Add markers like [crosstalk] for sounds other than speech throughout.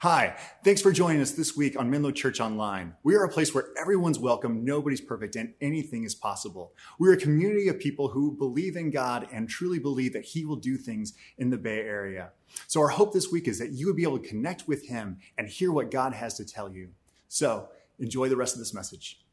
Hi, thanks for joining us this week on Menlo Church Online. We are a place where everyone's welcome, nobody's perfect, and anything is possible. We're a community of people who believe in God and truly believe that He will do things in the Bay Area. So, our hope this week is that you would be able to connect with Him and hear what God has to tell you. So, enjoy the rest of this message.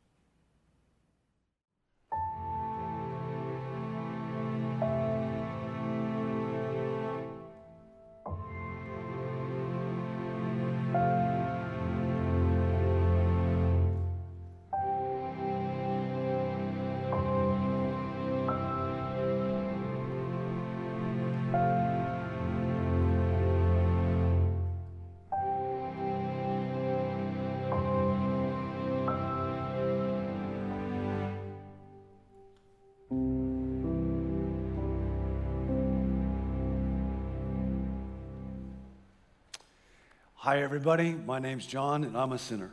Hi, everybody. My name's John, and I'm a sinner.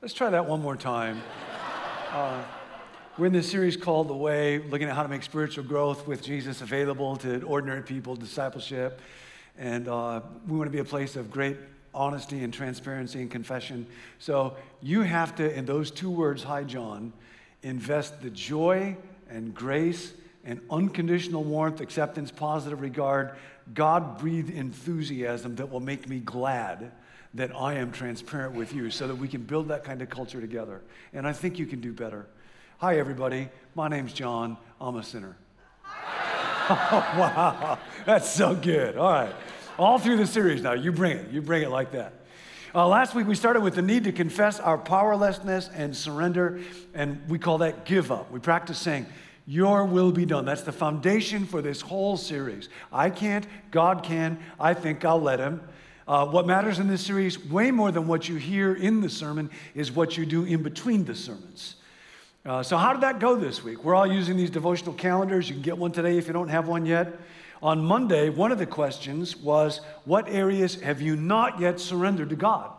Let's try that one more time. Uh, we're in this series called The Way, looking at how to make spiritual growth with Jesus available to ordinary people, discipleship. And uh, we want to be a place of great honesty and transparency and confession. So you have to, in those two words, hi, John, invest the joy and grace and unconditional warmth, acceptance, positive regard God breathed enthusiasm that will make me glad that I am transparent with you so that we can build that kind of culture together. And I think you can do better. Hi, everybody. My name's John. I'm a sinner. oh, [laughs] wow. That's so good. All right. All through the series now. You bring it. You bring it like that. Uh, last week we started with the need to confess our powerlessness and surrender, and we call that give up. We practice saying, your will be done. That's the foundation for this whole series. I can't, God can. I think I'll let Him. Uh, what matters in this series, way more than what you hear in the sermon, is what you do in between the sermons. Uh, so, how did that go this week? We're all using these devotional calendars. You can get one today if you don't have one yet. On Monday, one of the questions was What areas have you not yet surrendered to God?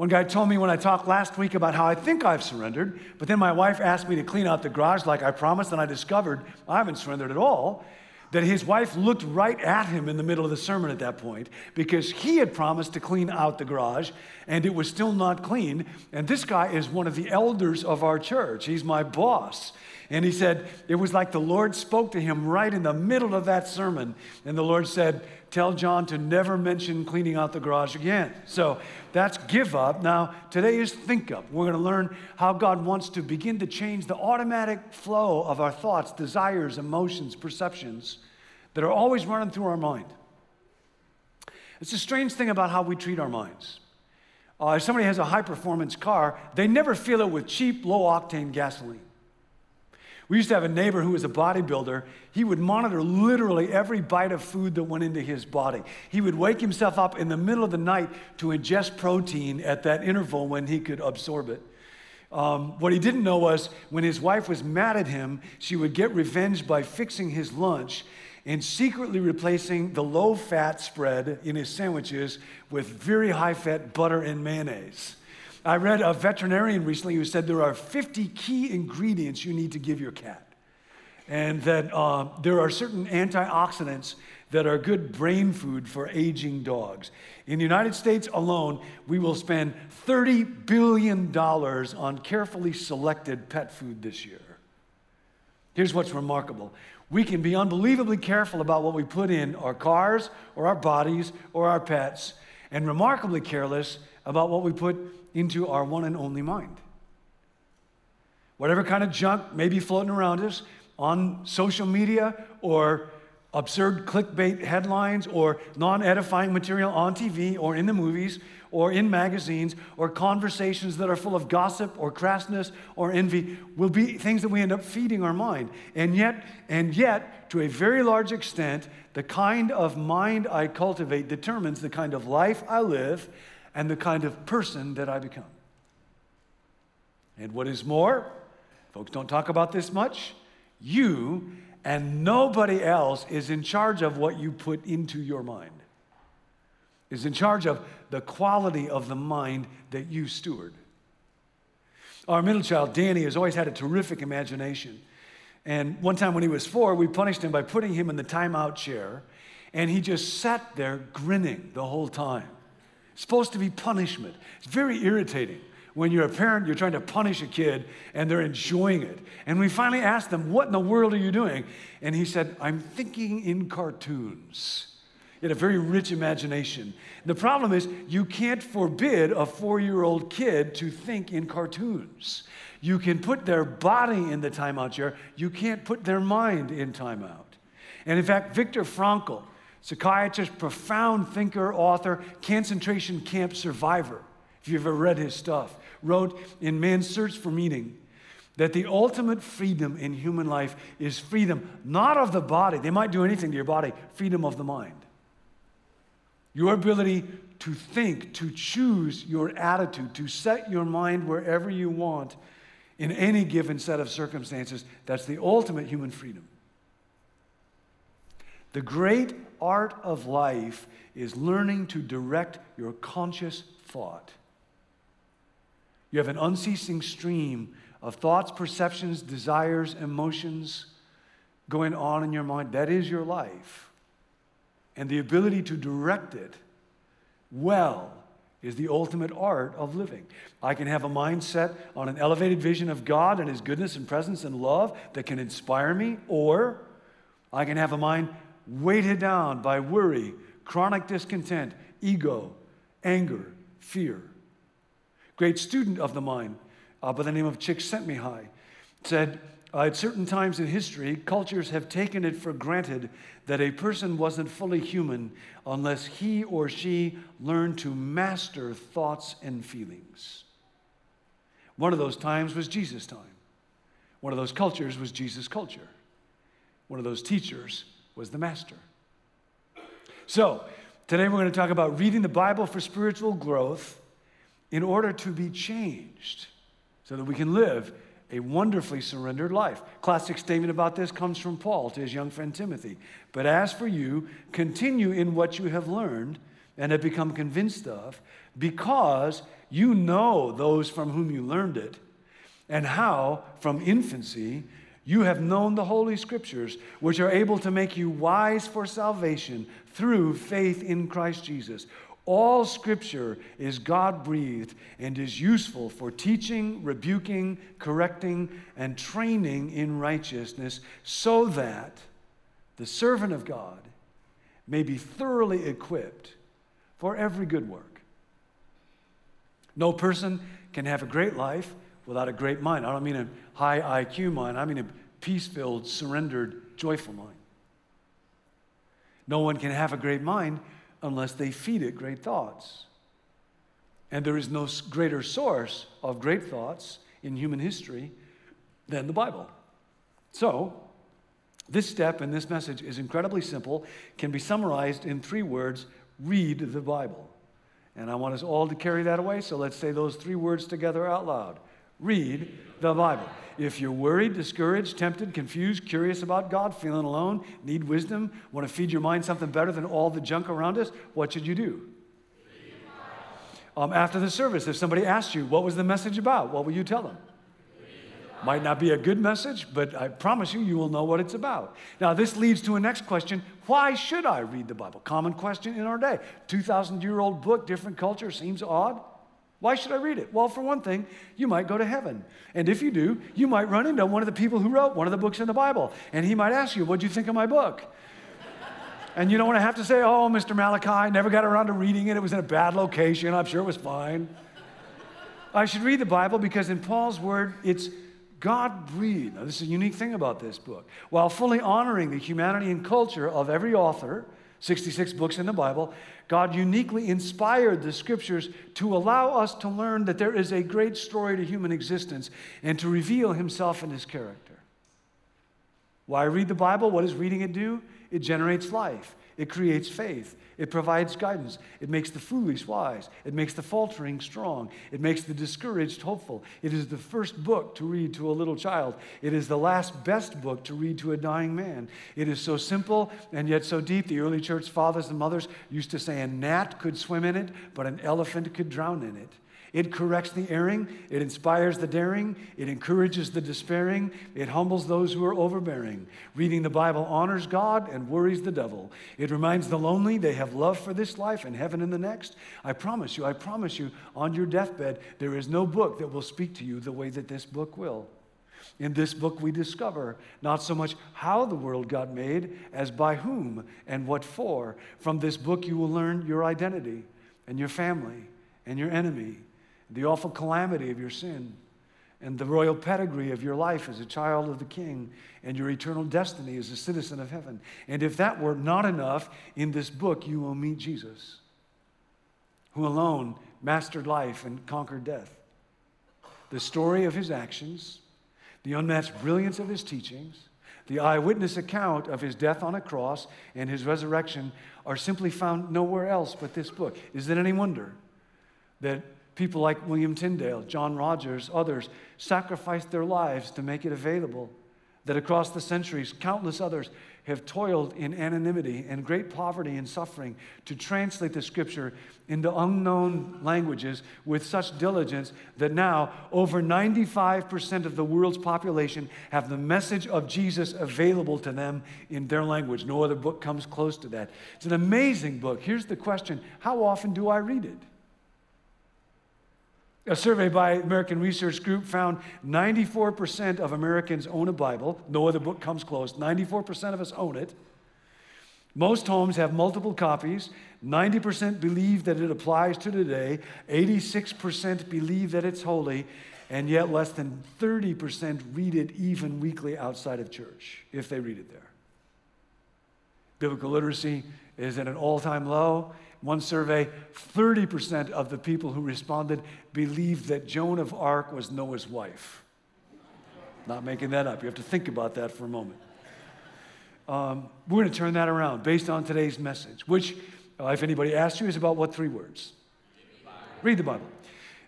One guy told me when I talked last week about how I think I've surrendered, but then my wife asked me to clean out the garage like I promised, and I discovered I haven't surrendered at all. That his wife looked right at him in the middle of the sermon at that point because he had promised to clean out the garage and it was still not clean. And this guy is one of the elders of our church, he's my boss. And he said, it was like the Lord spoke to him right in the middle of that sermon. And the Lord said, Tell John to never mention cleaning out the garage again. So that's give up. Now, today is think up. We're going to learn how God wants to begin to change the automatic flow of our thoughts, desires, emotions, perceptions that are always running through our mind. It's a strange thing about how we treat our minds. Uh, if somebody has a high performance car, they never fill it with cheap, low octane gasoline. We used to have a neighbor who was a bodybuilder. He would monitor literally every bite of food that went into his body. He would wake himself up in the middle of the night to ingest protein at that interval when he could absorb it. Um, what he didn't know was when his wife was mad at him, she would get revenge by fixing his lunch and secretly replacing the low fat spread in his sandwiches with very high fat butter and mayonnaise. I read a veterinarian recently who said there are 50 key ingredients you need to give your cat. And that uh, there are certain antioxidants that are good brain food for aging dogs. In the United States alone, we will spend $30 billion on carefully selected pet food this year. Here's what's remarkable we can be unbelievably careful about what we put in our cars or our bodies or our pets, and remarkably careless about what we put into our one and only mind. Whatever kind of junk may be floating around us on social media or absurd clickbait headlines or non edifying material on TV or in the movies or in magazines or conversations that are full of gossip or crassness or envy will be things that we end up feeding our mind. And yet, and yet, to a very large extent, the kind of mind I cultivate determines the kind of life I live and the kind of person that I become. And what is more, folks don't talk about this much, you and nobody else is in charge of what you put into your mind, is in charge of the quality of the mind that you steward. Our middle child, Danny, has always had a terrific imagination. And one time when he was four, we punished him by putting him in the timeout chair And he just sat there grinning the whole time. It's supposed to be punishment. It's very irritating when you're a parent, you're trying to punish a kid and they're enjoying it. And we finally asked them, What in the world are you doing? And he said, I'm thinking in cartoons. He had a very rich imagination. The problem is, you can't forbid a four year old kid to think in cartoons. You can put their body in the timeout chair, you can't put their mind in timeout. And in fact, Viktor Frankl, psychiatrist, profound thinker, author, concentration camp survivor, if you've ever read his stuff, wrote in Man's Search for Meaning that the ultimate freedom in human life is freedom not of the body, they might do anything to your body, freedom of the mind. Your ability to think, to choose your attitude, to set your mind wherever you want in any given set of circumstances, that's the ultimate human freedom. The great art of life is learning to direct your conscious thought. You have an unceasing stream of thoughts, perceptions, desires, emotions going on in your mind. That is your life. And the ability to direct it well is the ultimate art of living. I can have a mindset on an elevated vision of God and His goodness and presence and love that can inspire me, or I can have a mind weighted down by worry, chronic discontent, ego, anger, fear. Great student of the mind uh, by the name of Csikszentmihalyi said, uh, at certain times in history, cultures have taken it for granted that a person wasn't fully human unless he or she learned to master thoughts and feelings. One of those times was Jesus' time. One of those cultures was Jesus' culture. One of those teachers was the master. So, today we're going to talk about reading the Bible for spiritual growth in order to be changed so that we can live a wonderfully surrendered life. Classic statement about this comes from Paul to his young friend Timothy. But as for you, continue in what you have learned and have become convinced of, because you know those from whom you learned it, and how from infancy you have known the Holy Scriptures, which are able to make you wise for salvation through faith in Christ Jesus. All scripture is God breathed and is useful for teaching, rebuking, correcting, and training in righteousness, so that the servant of God may be thoroughly equipped for every good work. No person can have a great life without a great mind. I don't mean a high IQ mind, I mean a peace filled, surrendered, joyful mind. No one can have a great mind unless they feed it great thoughts. And there is no greater source of great thoughts in human history than the Bible. So, this step in this message is incredibly simple, can be summarized in three words read the Bible. And I want us all to carry that away, so let's say those three words together out loud. Read the Bible. If you're worried, discouraged, tempted, confused, curious about God, feeling alone, need wisdom, want to feed your mind something better than all the junk around us, what should you do? Um, after the service, if somebody asked you, what was the message about? What will you tell them? Might not be a good message, but I promise you, you will know what it's about. Now, this leads to a next question Why should I read the Bible? Common question in our day. 2,000 year old book, different culture, seems odd. Why should I read it? Well, for one thing, you might go to heaven. And if you do, you might run into one of the people who wrote one of the books in the Bible. And he might ask you, What'd you think of my book? and you don't want to have to say, Oh, Mr. Malachi, never got around to reading it. It was in a bad location. I'm sure it was fine. I should read the Bible because, in Paul's word, it's God breathed. Now, this is a unique thing about this book. While fully honoring the humanity and culture of every author, 66 books in the Bible, God uniquely inspired the scriptures to allow us to learn that there is a great story to human existence and to reveal himself and his character. Why read the Bible? What does reading it do? It generates life, it creates faith, it provides guidance. It makes the foolish wise. It makes the faltering strong. It makes the discouraged hopeful. It is the first book to read to a little child. It is the last best book to read to a dying man. It is so simple and yet so deep. The early church fathers and mothers used to say a gnat could swim in it, but an elephant could drown in it. It corrects the erring, it inspires the daring, it encourages the despairing, it humbles those who are overbearing. Reading the Bible honors God and worries the devil. It reminds the lonely they have love for this life and heaven in the next. I promise you, I promise you, on your deathbed, there is no book that will speak to you the way that this book will. In this book, we discover not so much how the world got made as by whom and what for. From this book, you will learn your identity and your family and your enemy the awful calamity of your sin, and the royal pedigree of your life as a child of the king, and your eternal destiny as a citizen of heaven. And if that were not enough, in this book you will meet Jesus, who alone mastered life and conquered death. The story of his actions, the unmatched brilliance of his teachings, the eyewitness account of his death on a cross and his resurrection are simply found nowhere else but this book. Is it any wonder that People like William Tyndale, John Rogers, others sacrificed their lives to make it available. That across the centuries, countless others have toiled in anonymity and great poverty and suffering to translate the scripture into unknown languages with such diligence that now over 95% of the world's population have the message of Jesus available to them in their language. No other book comes close to that. It's an amazing book. Here's the question How often do I read it? A survey by American Research Group found 94% of Americans own a Bible. No other book comes close. 94% of us own it. Most homes have multiple copies. 90% believe that it applies to today. 86% believe that it's holy. And yet, less than 30% read it even weekly outside of church, if they read it there. Biblical literacy is at an all time low. One survey 30% of the people who responded believed that Joan of Arc was Noah's wife. Not making that up. You have to think about that for a moment. Um, we're going to turn that around based on today's message, which, uh, if anybody asks you, is about what three words? Read the Bible.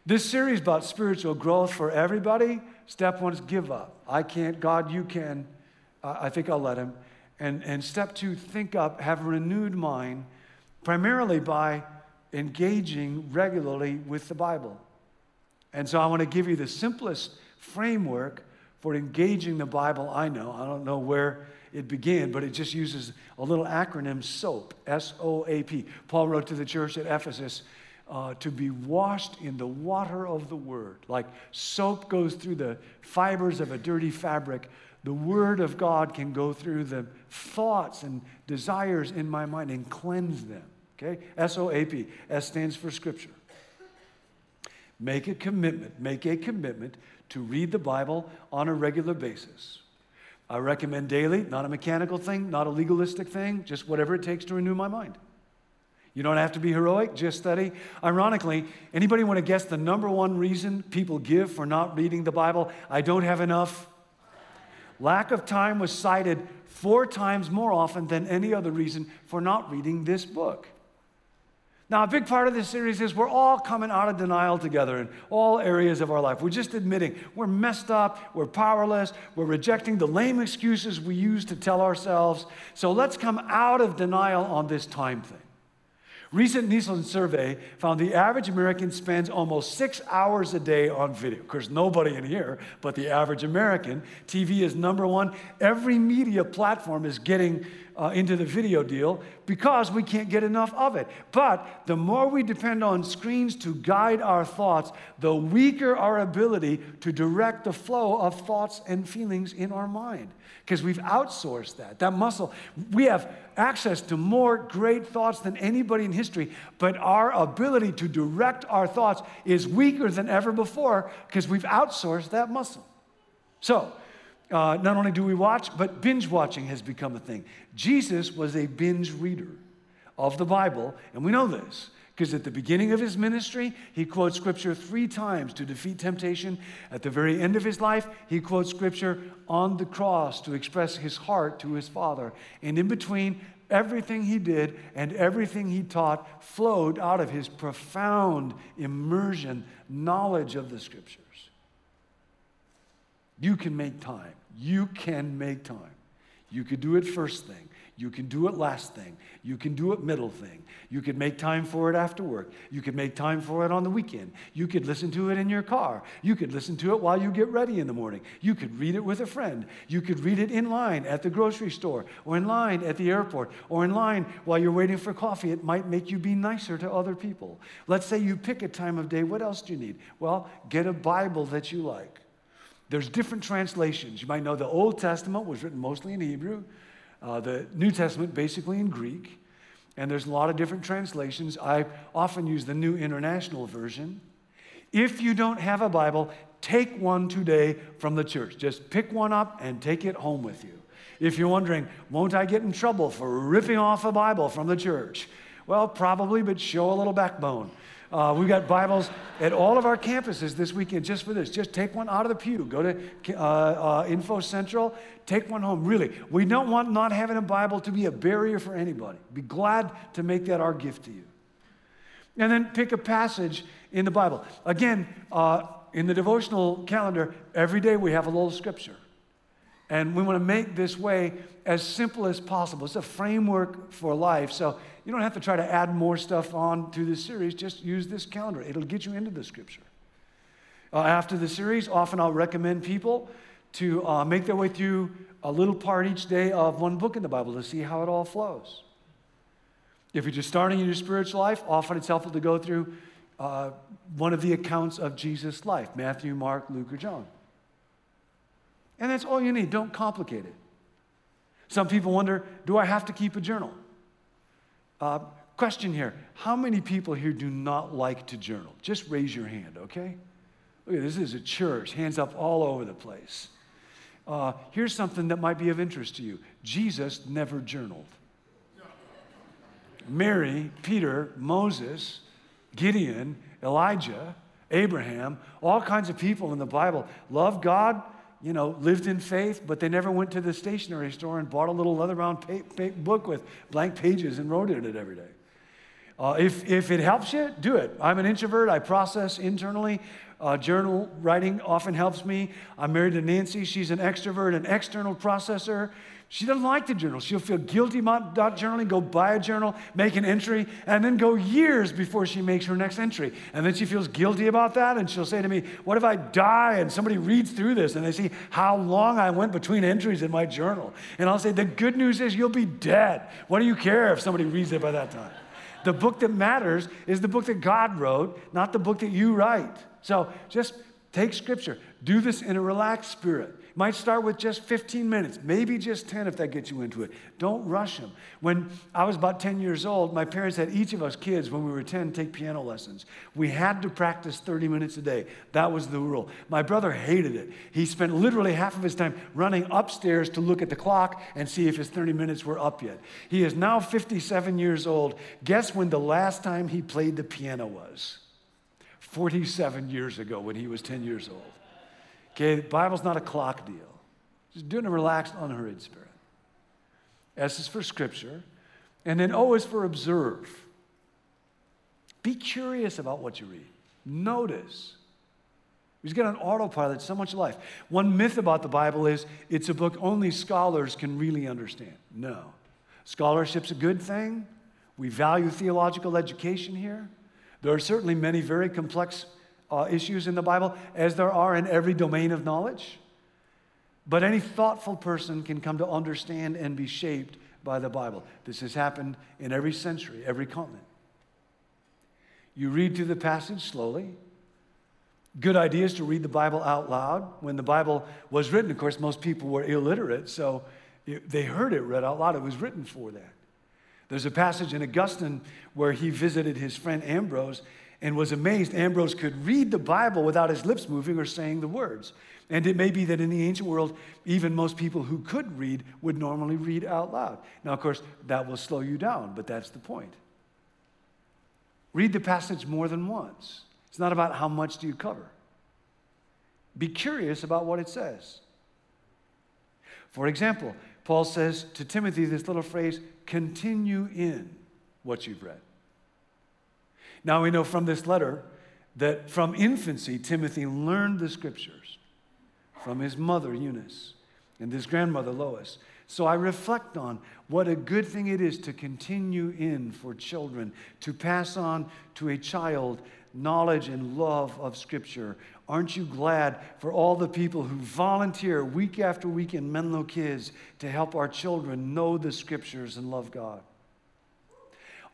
This series about spiritual growth for everybody. Step one is give up. I can't, God, you can. Uh, I think I'll let him. And, and step two, think up, have a renewed mind primarily by engaging regularly with the Bible. And so I want to give you the simplest framework for engaging the Bible I know. I don't know where it began, but it just uses a little acronym SOAP, S O A P. Paul wrote to the church at Ephesus uh, to be washed in the water of the Word. Like soap goes through the fibers of a dirty fabric, the Word of God can go through the thoughts and desires in my mind and cleanse them. Okay? S O A P. S stands for Scripture. Make a commitment, make a commitment to read the Bible on a regular basis. I recommend daily, not a mechanical thing, not a legalistic thing, just whatever it takes to renew my mind. You don't have to be heroic, just study. Ironically, anybody want to guess the number one reason people give for not reading the Bible? I don't have enough. Lack of time was cited four times more often than any other reason for not reading this book. Now, a big part of this series is we're all coming out of denial together in all areas of our life. We're just admitting we're messed up, we're powerless, we're rejecting the lame excuses we use to tell ourselves. So let's come out of denial on this time thing. Recent Nielsen survey found the average American spends almost six hours a day on video. Of course, nobody in here, but the average American. TV is number one. Every media platform is getting uh, into the video deal because we can't get enough of it. But the more we depend on screens to guide our thoughts, the weaker our ability to direct the flow of thoughts and feelings in our mind because we've outsourced that. That muscle, we have access to more great thoughts than anybody in history, but our ability to direct our thoughts is weaker than ever before because we've outsourced that muscle. So, uh, not only do we watch, but binge watching has become a thing. Jesus was a binge reader of the Bible, and we know this because at the beginning of his ministry, he quotes scripture three times to defeat temptation. At the very end of his life, he quotes scripture on the cross to express his heart to his Father. And in between, everything he did and everything he taught flowed out of his profound immersion, knowledge of the scriptures. You can make time. You can make time. You could do it first thing. You can do it last thing. You can do it middle thing. You could make time for it after work. You could make time for it on the weekend. You could listen to it in your car. You could listen to it while you get ready in the morning. You could read it with a friend. You could read it in line at the grocery store or in line at the airport or in line while you're waiting for coffee. It might make you be nicer to other people. Let's say you pick a time of day. What else do you need? Well, get a Bible that you like. There's different translations. You might know the Old Testament was written mostly in Hebrew, uh, the New Testament basically in Greek, and there's a lot of different translations. I often use the New International Version. If you don't have a Bible, take one today from the church. Just pick one up and take it home with you. If you're wondering, won't I get in trouble for ripping off a Bible from the church? Well, probably, but show a little backbone. Uh, we've got Bibles at all of our campuses this weekend just for this. Just take one out of the pew. Go to uh, uh, Info Central, take one home. Really, we don't want not having a Bible to be a barrier for anybody. Be glad to make that our gift to you. And then pick a passage in the Bible. Again, uh, in the devotional calendar, every day we have a little scripture. And we want to make this way as simple as possible. It's a framework for life. So you don't have to try to add more stuff on to this series. Just use this calendar, it'll get you into the scripture. Uh, after the series, often I'll recommend people to uh, make their way through a little part each day of one book in the Bible to see how it all flows. If you're just starting in your spiritual life, often it's helpful to go through uh, one of the accounts of Jesus' life Matthew, Mark, Luke, or John. And that's all you need. Don't complicate it. Some people wonder do I have to keep a journal? Uh, question here How many people here do not like to journal? Just raise your hand, okay? Look this. is a church, hands up all over the place. Uh, here's something that might be of interest to you Jesus never journaled. Mary, Peter, Moses, Gideon, Elijah, Abraham, all kinds of people in the Bible love God, you know, lived in faith, but they never went to the stationery store and bought a little leather bound book with blank pages and wrote in it every day. Uh, if, if it helps you, do it. I'm an introvert. I process internally. Uh, journal writing often helps me. I'm married to Nancy. She's an extrovert, an external processor. She doesn't like to journal. She'll feel guilty about not journaling, go buy a journal, make an entry, and then go years before she makes her next entry. And then she feels guilty about that, and she'll say to me, What if I die and somebody reads through this and they see how long I went between entries in my journal? And I'll say, The good news is you'll be dead. What do you care if somebody reads it by that time? The book that matters is the book that God wrote, not the book that you write. So just take scripture, do this in a relaxed spirit. Might start with just 15 minutes, maybe just 10 if that gets you into it. Don't rush them. When I was about 10 years old, my parents had each of us kids, when we were 10, take piano lessons. We had to practice 30 minutes a day. That was the rule. My brother hated it. He spent literally half of his time running upstairs to look at the clock and see if his 30 minutes were up yet. He is now 57 years old. Guess when the last time he played the piano was? 47 years ago when he was 10 years old. Okay, the Bible's not a clock deal. Just do it in a relaxed, unhurried spirit. S is for scripture. And then O is for observe. Be curious about what you read. Notice. We just get on autopilot so much life. One myth about the Bible is it's a book only scholars can really understand. No. Scholarship's a good thing. We value theological education here. There are certainly many very complex uh, issues in the Bible, as there are in every domain of knowledge. But any thoughtful person can come to understand and be shaped by the Bible. This has happened in every century, every continent. You read through the passage slowly. Good idea is to read the Bible out loud. When the Bible was written, of course, most people were illiterate, so they heard it read out loud. It was written for that. There's a passage in Augustine where he visited his friend Ambrose and was amazed Ambrose could read the Bible without his lips moving or saying the words. And it may be that in the ancient world, even most people who could read would normally read out loud. Now, of course, that will slow you down, but that's the point. Read the passage more than once. It's not about how much do you cover. Be curious about what it says. For example, Paul says to Timothy this little phrase continue in what you've read. Now we know from this letter that from infancy, Timothy learned the scriptures from his mother, Eunice, and his grandmother, Lois. So I reflect on what a good thing it is to continue in for children, to pass on to a child knowledge and love of Scripture. Aren't you glad for all the people who volunteer week after week in Menlo Kids to help our children know the Scriptures and love God?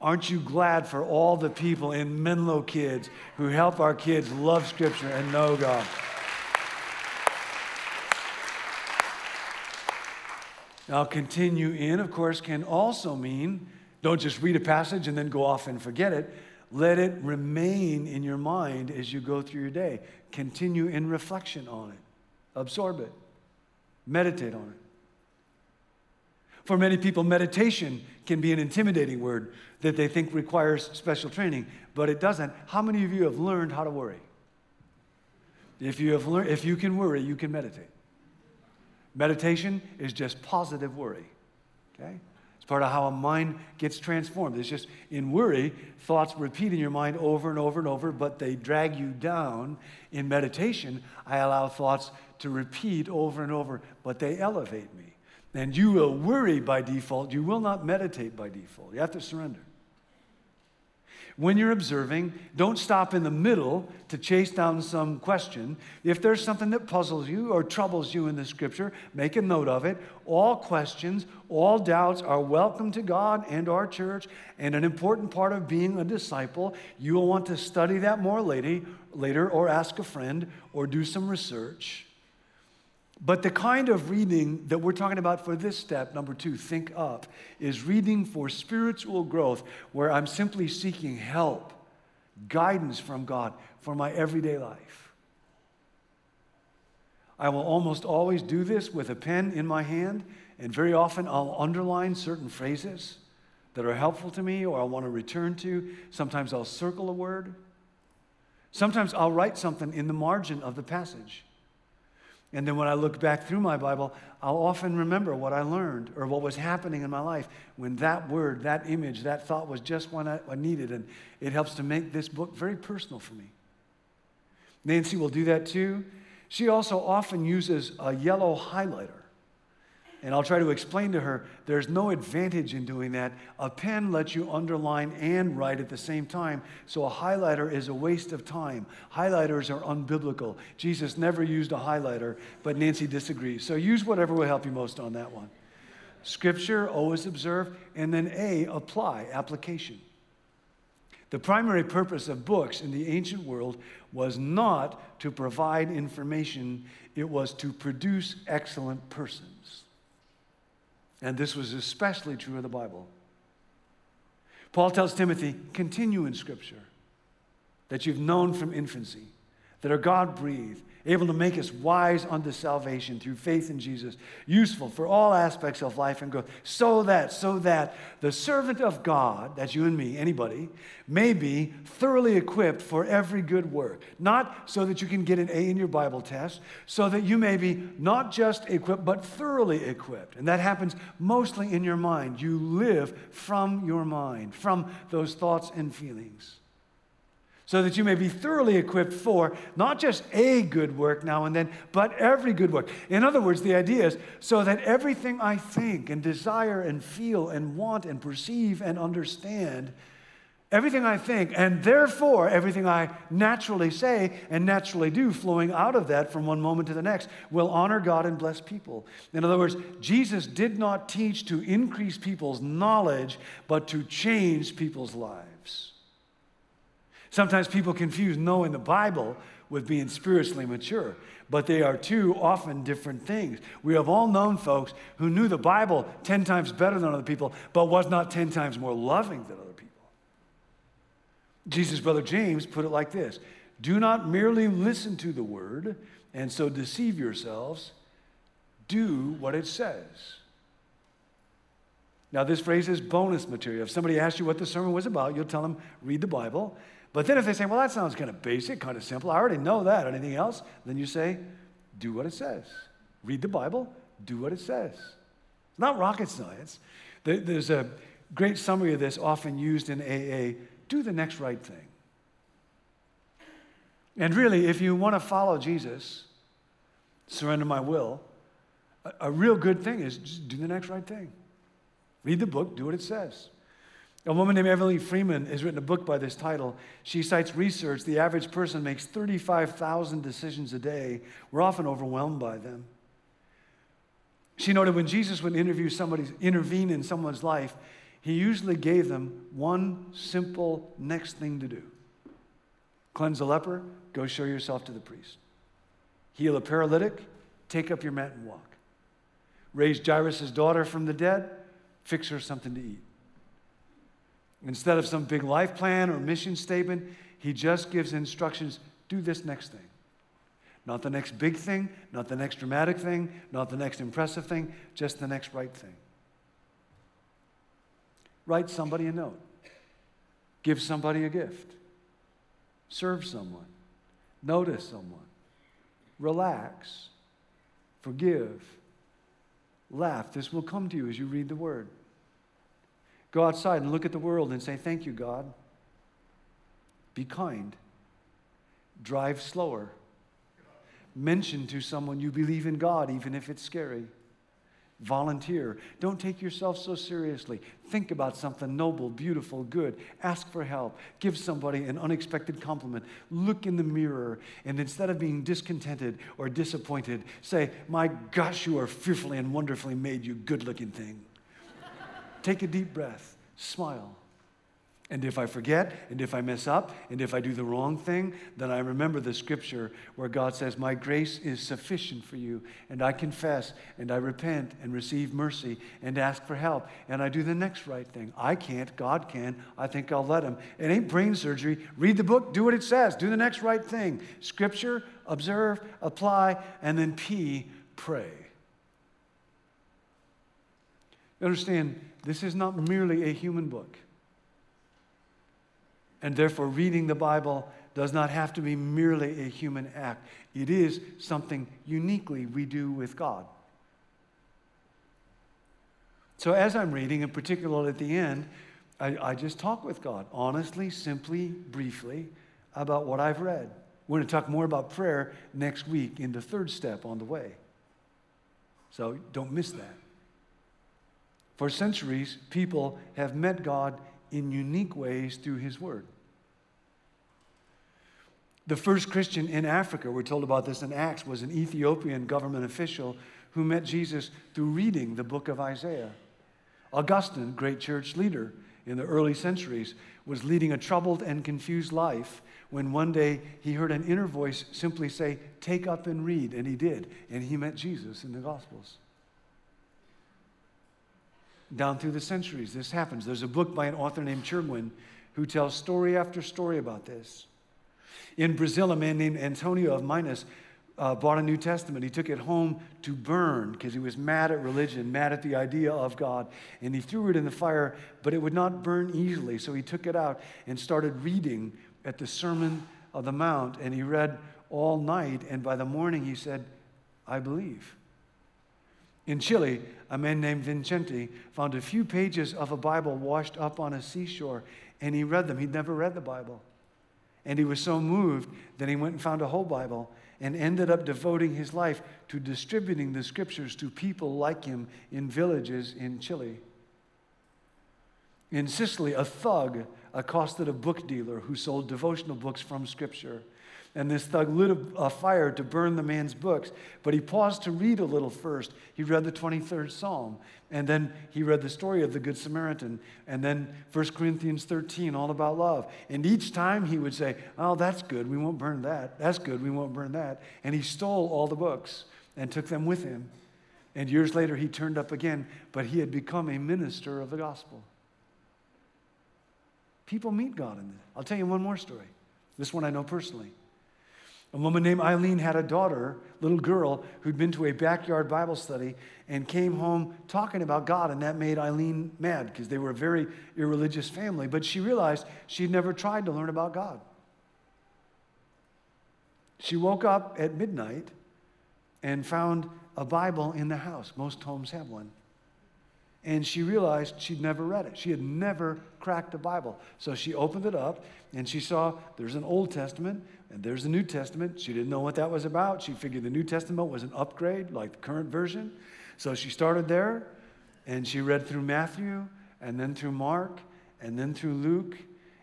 Aren't you glad for all the people in Menlo Kids who help our kids love Scripture and know God? Now, continue in, of course, can also mean don't just read a passage and then go off and forget it. Let it remain in your mind as you go through your day. Continue in reflection on it, absorb it, meditate on it. For many people, meditation can be an intimidating word that they think requires special training, but it doesn't. How many of you have learned how to worry? If you, have learned, if you can worry, you can meditate. Meditation is just positive worry. Okay? It's part of how a mind gets transformed. It's just in worry, thoughts repeat in your mind over and over and over, but they drag you down. In meditation, I allow thoughts to repeat over and over, but they elevate me. And you will worry by default. You will not meditate by default. You have to surrender when you're observing, don't stop in the middle to chase down some question. If there's something that puzzles you or troubles you in the scripture, make a note of it. All questions, all doubts are welcome to God and our church, and an important part of being a disciple. You will want to study that more later, later or ask a friend or do some research. But the kind of reading that we're talking about for this step, number two, think up, is reading for spiritual growth, where I'm simply seeking help, guidance from God for my everyday life. I will almost always do this with a pen in my hand, and very often I'll underline certain phrases that are helpful to me or I want to return to. Sometimes I'll circle a word. Sometimes I'll write something in the margin of the passage. And then when I look back through my Bible, I'll often remember what I learned or what was happening in my life when that word, that image, that thought was just what I, needed. And it helps to make this book very personal for me. Nancy will do that too. She also often uses a yellow highlighter. And I'll try to explain to her there's no advantage in doing that. A pen lets you underline and write at the same time, so a highlighter is a waste of time. Highlighters are unbiblical. Jesus never used a highlighter, but Nancy disagrees. So use whatever will help you most on that one. Scripture, always observe, and then A, apply, application. The primary purpose of books in the ancient world was not to provide information, it was to produce excellent persons. And this was especially true of the Bible. Paul tells Timothy, continue in Scripture that you've known from infancy, that are God breathed, able to make us wise unto salvation through faith in Jesus, useful for all aspects of life and growth, so that, so that the servant of God, that's you and me, anybody, may be thoroughly equipped for every good work. Not so that you can get an A in your Bible test, so that you may be not just equipped, but thoroughly equipped. And that happens mostly in your mind. You live from your mind, from those thoughts and feelings so that you may be thoroughly equipped for not just a good work now and then, but every good work. In other words, the idea is so that everything I think and desire and feel and want and perceive and understand, everything I think, and therefore everything I naturally say and naturally do, flowing out of that from one moment to the next, will honor God and bless people. In other words, Jesus did not teach to increase people's knowledge, but to change people's lives. Sometimes people confuse knowing the Bible with being spiritually mature, but they are two often different things. We have all known folks who knew the Bible 10 times better than other people, but was not 10 times more loving than other people. Jesus' brother James put it like this Do not merely listen to the word and so deceive yourselves, do what it says. Now, this phrase is bonus material. If somebody asks you what the sermon was about, you'll tell them, read the Bible. But then if they say, well, that sounds kind of basic, kind of simple, I already know that, anything else? Then you say, do what it says. Read the Bible, do what it says. It's not rocket science. There's a great summary of this often used in AA do the next right thing. And really, if you want to follow Jesus, surrender my will, A, real good thing is just do the next right thing. Read the book, do what it says. A woman named Evelyn Freeman has written a book by this title. She cites research. The average person makes 35,000 decisions a day. We're often overwhelmed by them. She noted when Jesus would interview somebody, intervene in someone's life, he usually gave them one simple next thing to do cleanse a leper, go show yourself to the priest. Heal a paralytic, take up your mat and walk. Raise Jairus' daughter from the dead, fix her something to eat. Instead of some big life plan or mission statement, he just gives instructions do this next thing. Not the next big thing, not the next dramatic thing, not the next impressive thing, just the next right thing. Write somebody a note, give somebody a gift, serve someone, notice someone, relax, forgive, laugh. This will come to you as you read the word. Go outside and look at the world and say, Thank you, God. Be kind. Drive slower. Mention to someone you believe in God, even if it's scary. Volunteer. Don't take yourself so seriously. Think about something noble, beautiful, good. Ask for help. Give somebody an unexpected compliment. Look in the mirror, and instead of being discontented or disappointed, say, My gosh, you are fearfully and wonderfully made, you good looking thing. Take a deep breath, smile. And if I forget, and if I mess up, and if I do the wrong thing, then I remember the scripture where God says, My grace is sufficient for you. And I confess, and I repent, and receive mercy, and ask for help. And I do the next right thing. I can't, God can. I think I'll let Him. It ain't brain surgery. Read the book, do what it says, do the next right thing. Scripture, observe, apply, and then P, pray. Understand, this is not merely a human book. And therefore, reading the Bible does not have to be merely a human act. It is something uniquely we do with God. So, as I'm reading, and particularly at the end, I, I just talk with God, honestly, simply, briefly, about what I've read. We're going to talk more about prayer next week in the third step on the way. So, don't miss that. For centuries, people have met God in unique ways through His Word. The first Christian in Africa, we're told about this in Acts, was an Ethiopian government official who met Jesus through reading the book of Isaiah. Augustine, great church leader in the early centuries, was leading a troubled and confused life when one day he heard an inner voice simply say, Take up and read. And he did. And he met Jesus in the Gospels down through the centuries. This happens. There's a book by an author named Cherwin who tells story after story about this. In Brazil, a man named Antonio of Minas uh, bought a New Testament. He took it home to burn because he was mad at religion, mad at the idea of God. And he threw it in the fire, but it would not burn easily. So he took it out and started reading at the Sermon of the Mount. And he read all night. And by the morning, he said, I believe. In Chile, a man named Vincente found a few pages of a Bible washed up on a seashore, and he read them. He'd never read the Bible. And he was so moved that he went and found a whole Bible and ended up devoting his life to distributing the scriptures to people like him in villages in Chile. In Sicily, a thug accosted a book dealer who sold devotional books from scripture. And this thug lit a, fire to burn the man's books. But he paused to read a little first. He read the 23rd Psalm. And then he read the story of the Good Samaritan. And then 1 Corinthians 13, all about love. And each time he would say, Oh, that's good. We won't burn that. That's good. We won't burn that. And he stole all the books and took them with him. And years later, he turned up again, but he had become a minister of the gospel. People meet God in this. I'll tell you one more story. This one I know personally. A woman named Eileen had a daughter, little girl, who'd been to a backyard Bible study and came home talking about God, and that made Eileen mad because they were a very irreligious family. But she realized she'd never tried to learn about God. She woke up at midnight and found a Bible in the house. Most homes have one. And she realized she'd never read it. She had never cracked the Bible. So she opened it up and she saw there's an Old Testament and there's the New Testament. She didn't know what that was about. She figured the New Testament was an upgrade, like the current version. So she started there, and she read through Matthew, and then through Mark, and then through Luke.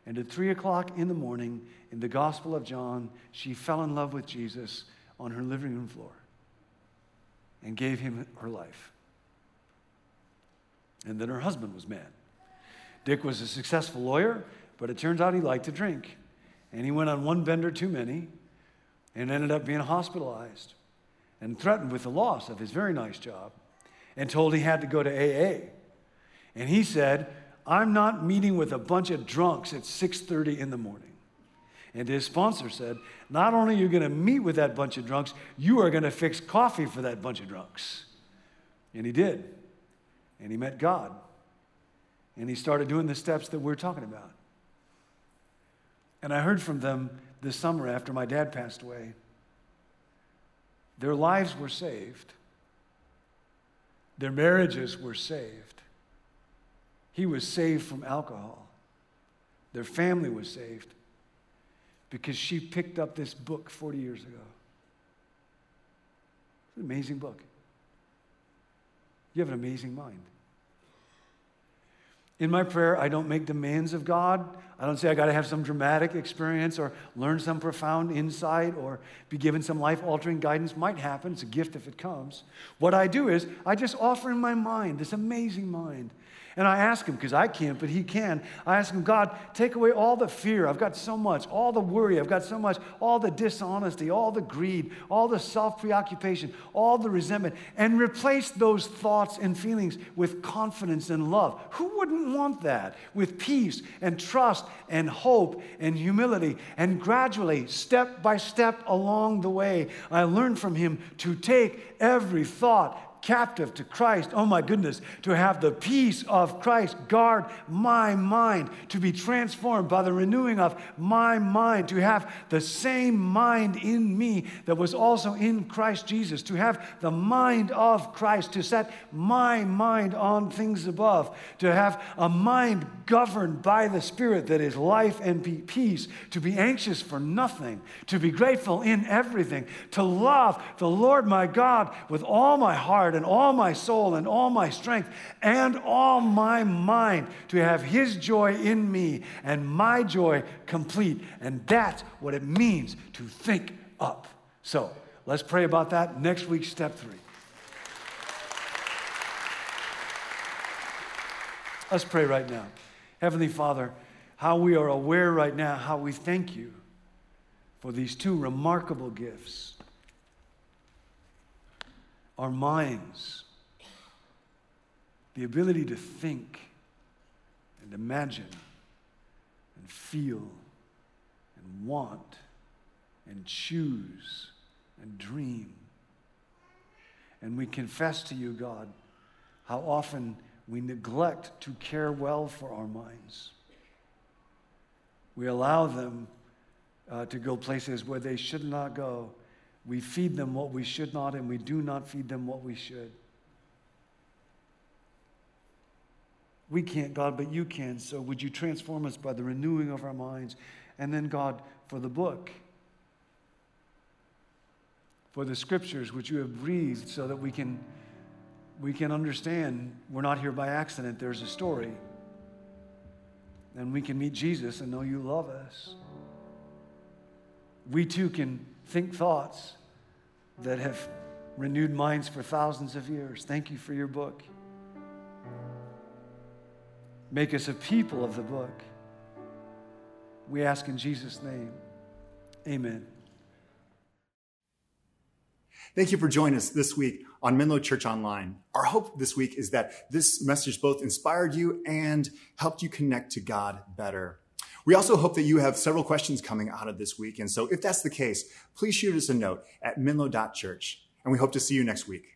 And at three o'clock in the morning, in the Gospel of John, she fell in love with Jesus on her living room floor and gave him her life. And then her husband was mad. Dick was a successful lawyer, but it turns out he liked to drink. And he went on one bender too many and ended up being hospitalized and threatened with the loss of his very nice job and told he had to go to AA. And he said, I'm not meeting with a bunch of drunks at 6:30 in the morning. And his sponsor said, Not only are you going to meet with that bunch of drunks, you are going to fix coffee for that bunch of drunks. And he did. And he met God. And he started doing the steps that we're talking about. And I heard from them this summer after my dad passed away. Their lives were saved, their marriages were saved. He was saved from alcohol, their family was saved because she picked up this book 40 years ago. It's an amazing book. You have an amazing mind. In my prayer, I don't make demands of God. I don't say I got to have some dramatic experience or learn some profound insight or be given some life altering guidance. Might happen. It's a gift if it comes. What I do is I just offer in my mind, this amazing mind, and I ask him, because I can't, but he can. I ask him, God, take away all the fear. I've got so much, all the worry. I've got so much, all the dishonesty, all the greed, all the self preoccupation, all the resentment, and replace those thoughts and feelings with confidence and love. Who wouldn't want that? With peace and trust and hope and humility. And gradually, step by step along the way, I learned from him to take every thought captive to Christ. Oh my goodness, to have the peace of Christ guard my mind, to be transformed by the renewing of my mind, to have the same mind in me that was also in Christ Jesus, to have the mind of Christ, to set my mind on things above, to have a mind governed by the Spirit that is life and peace, to be anxious for nothing, to be grateful in everything, to love the Lord my God with all my heart and all my soul and all my strength and all my mind to have His joy in me and my joy complete. And that's what it means to think up. So let's pray about that next week, step three. Let's pray right now. Heavenly Father, how we are aware right now, how we thank you for these two remarkable gifts our minds, the ability to think and imagine and feel and want and choose and dream. And we confess to you, God, how often we neglect to care well for our minds. We allow them uh, to go places where they should not go we feed them what we should not, and we do not feed them what we should. We can't, God, but you can. So would you transform us by the renewing of our minds? And then, God, for the book, for the scriptures which you have breathed so that we can, we can understand we're not here by accident, there's a story. And we can meet Jesus and know you love us. We too can think thoughts that have renewed minds for thousands of years. Thank you for your book. Make us a people of the book. We ask in Jesus' name. Amen. Thank you for joining us this week on Menlo Church Online. Our hope this week is that this message both inspired you and helped you connect to God better. We also hope that you have several questions coming out of this week. And so if that's the case, please shoot us a note at menlo.church. And we hope to see you next week.